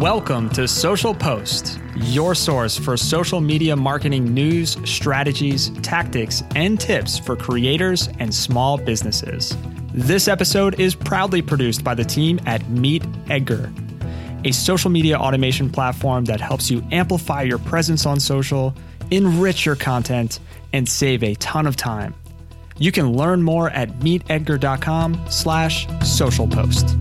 Welcome to Social Post, your source for social media marketing news, strategies, tactics, and tips for creators and small businesses. This episode is proudly produced by the team at Meet Edgar, a social media automation platform that helps you amplify your presence on social, enrich your content, and save a ton of time. You can learn more at meetedgar.com slash social post.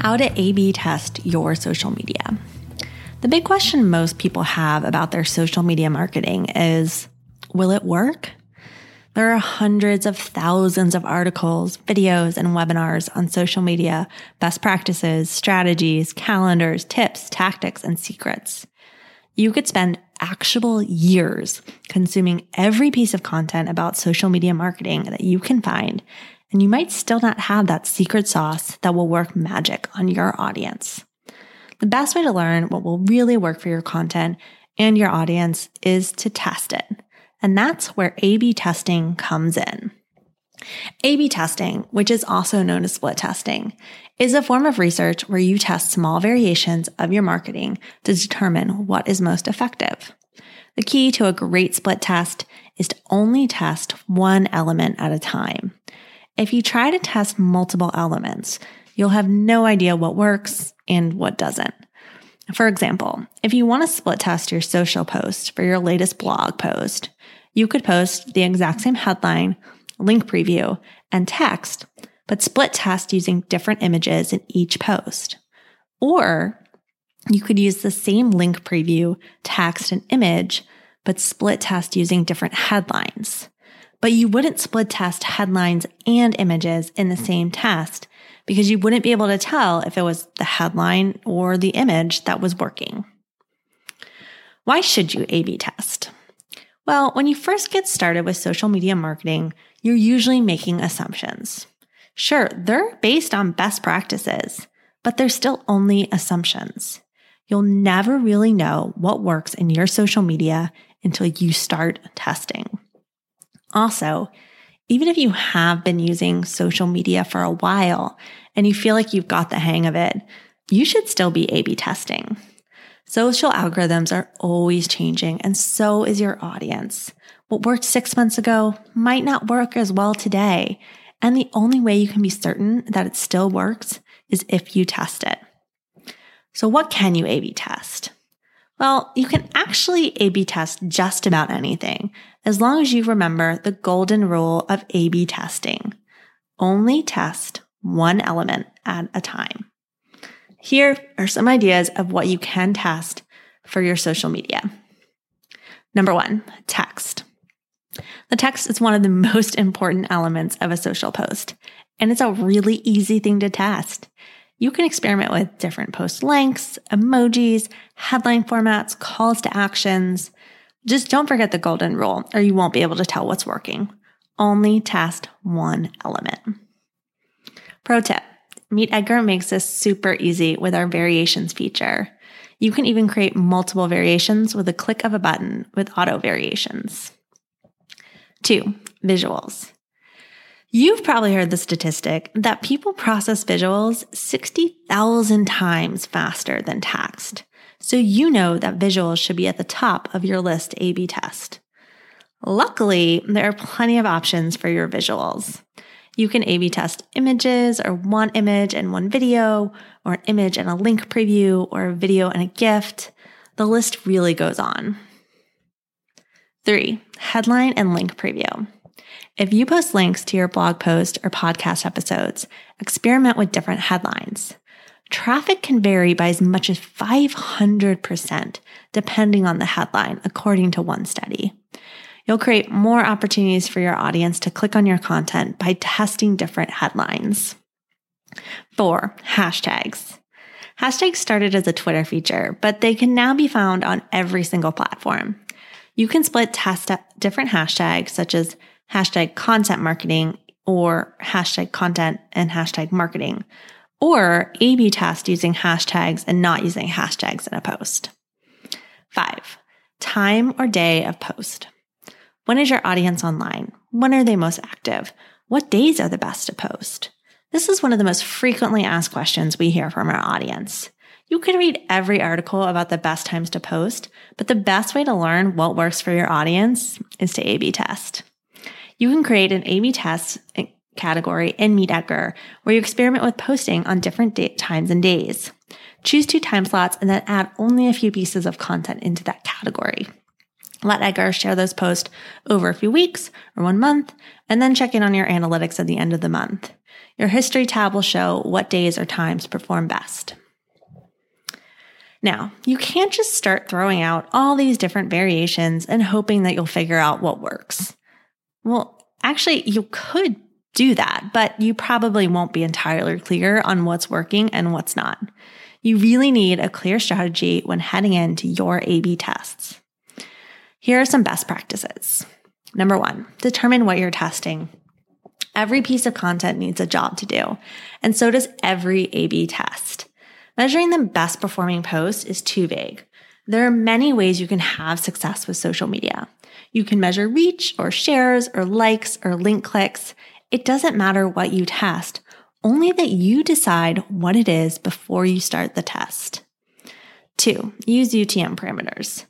How to A B test your social media. The big question most people have about their social media marketing is will it work? There are hundreds of thousands of articles, videos, and webinars on social media, best practices, strategies, calendars, tips, tactics, and secrets. You could spend actual years consuming every piece of content about social media marketing that you can find and you might still not have that secret sauce that will work magic on your audience. The best way to learn what will really work for your content and your audience is to test it. And that's where A B testing comes in. A B testing, which is also known as split testing, is a form of research where you test small variations of your marketing to determine what is most effective. The key to a great split test is to only test one element at a time. If you try to test multiple elements, you'll have no idea what works and what doesn't. For example, if you want to split test your social post for your latest blog post, you could post the exact same headline, link preview, and text, but split test using different images in each post. Or you could use the same link preview, text, and image, but split test using different headlines but you wouldn't split test headlines and images in the same test because you wouldn't be able to tell if it was the headline or the image that was working. Why should you A B test? Well, when you first get started with social media marketing, you're usually making assumptions. Sure, they're based on best practices, but they're still only assumptions. You'll never really know what works in your social media until you start testing. Also, even if you have been using social media for a while and you feel like you've got the hang of it, you should still be A B testing. Social algorithms are always changing, and so is your audience. What worked six months ago might not work as well today. And the only way you can be certain that it still works is if you test it. So, what can you A B test? Well, you can actually A B test just about anything as long as you remember the golden rule of A B testing. Only test one element at a time. Here are some ideas of what you can test for your social media. Number one, text. The text is one of the most important elements of a social post, and it's a really easy thing to test. You can experiment with different post lengths, emojis, headline formats, calls to actions. Just don't forget the golden rule, or you won't be able to tell what's working. Only test one element. Pro tip Meet Edgar makes this super easy with our variations feature. You can even create multiple variations with a click of a button with auto variations. Two, visuals. You've probably heard the statistic that people process visuals 60,000 times faster than text. So you know that visuals should be at the top of your list A B test. Luckily, there are plenty of options for your visuals. You can A B test images or one image and one video, or an image and a link preview, or a video and a gift. The list really goes on. Three, headline and link preview. If you post links to your blog post or podcast episodes, experiment with different headlines. Traffic can vary by as much as 500% depending on the headline, according to one study. You'll create more opportunities for your audience to click on your content by testing different headlines. Four, hashtags. Hashtags started as a Twitter feature, but they can now be found on every single platform. You can split test different hashtags such as hashtag content marketing or hashtag content and hashtag marketing, or A B test using hashtags and not using hashtags in a post. Five, time or day of post. When is your audience online? When are they most active? What days are the best to post? This is one of the most frequently asked questions we hear from our audience. You can read every article about the best times to post, but the best way to learn what works for your audience is to A B test. You can create an A B test category in Meet Edgar where you experiment with posting on different times and days. Choose two time slots and then add only a few pieces of content into that category. Let Edgar share those posts over a few weeks or one month, and then check in on your analytics at the end of the month. Your history tab will show what days or times perform best. Now, you can't just start throwing out all these different variations and hoping that you'll figure out what works. Well, actually, you could do that, but you probably won't be entirely clear on what's working and what's not. You really need a clear strategy when heading into your A B tests. Here are some best practices. Number one, determine what you're testing. Every piece of content needs a job to do, and so does every A B test. Measuring the best performing post is too vague. There are many ways you can have success with social media. You can measure reach or shares or likes or link clicks. It doesn't matter what you test, only that you decide what it is before you start the test. Two, use UTM parameters.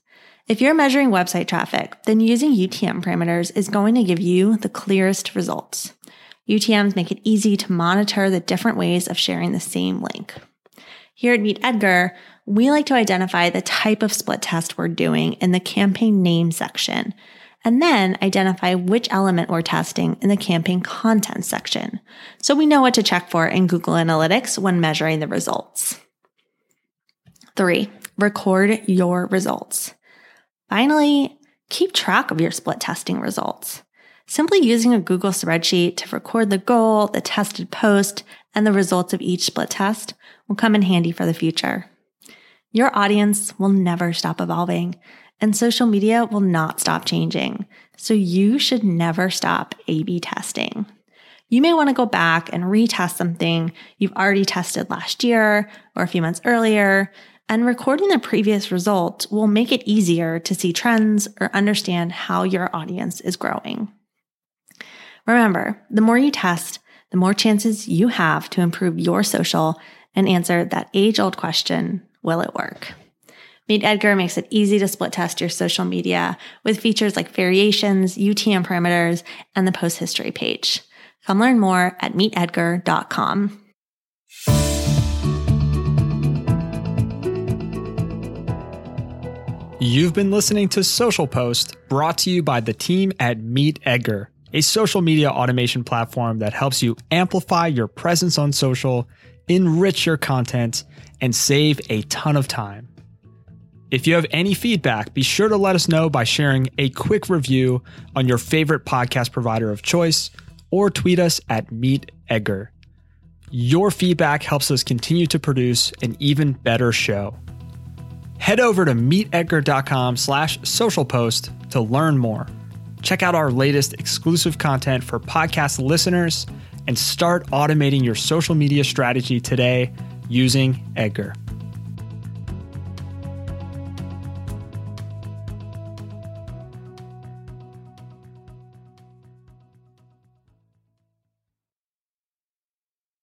If you're measuring website traffic, then using UTM parameters is going to give you the clearest results. UTMs make it easy to monitor the different ways of sharing the same link. Here at Meet Edgar, we like to identify the type of split test we're doing in the campaign name section and then identify which element we're testing in the campaign content section. So we know what to check for in Google Analytics when measuring the results. Three, record your results. Finally, keep track of your split testing results. Simply using a Google spreadsheet to record the goal, the tested post, and the results of each split test will come in handy for the future. Your audience will never stop evolving, and social media will not stop changing. So you should never stop A B testing. You may want to go back and retest something you've already tested last year or a few months earlier. And recording the previous result will make it easier to see trends or understand how your audience is growing. Remember, the more you test, the more chances you have to improve your social and answer that age old question will it work? Meet Edgar makes it easy to split test your social media with features like variations, UTM parameters, and the post history page. Come learn more at meetedgar.com. You've been listening to Social Post, brought to you by the team at Meet Edgar, a social media automation platform that helps you amplify your presence on social, enrich your content, and save a ton of time. If you have any feedback, be sure to let us know by sharing a quick review on your favorite podcast provider of choice or tweet us at Meet Edgar. Your feedback helps us continue to produce an even better show. Head over to meetedgar.com slash social post to learn more. Check out our latest exclusive content for podcast listeners and start automating your social media strategy today using Edgar.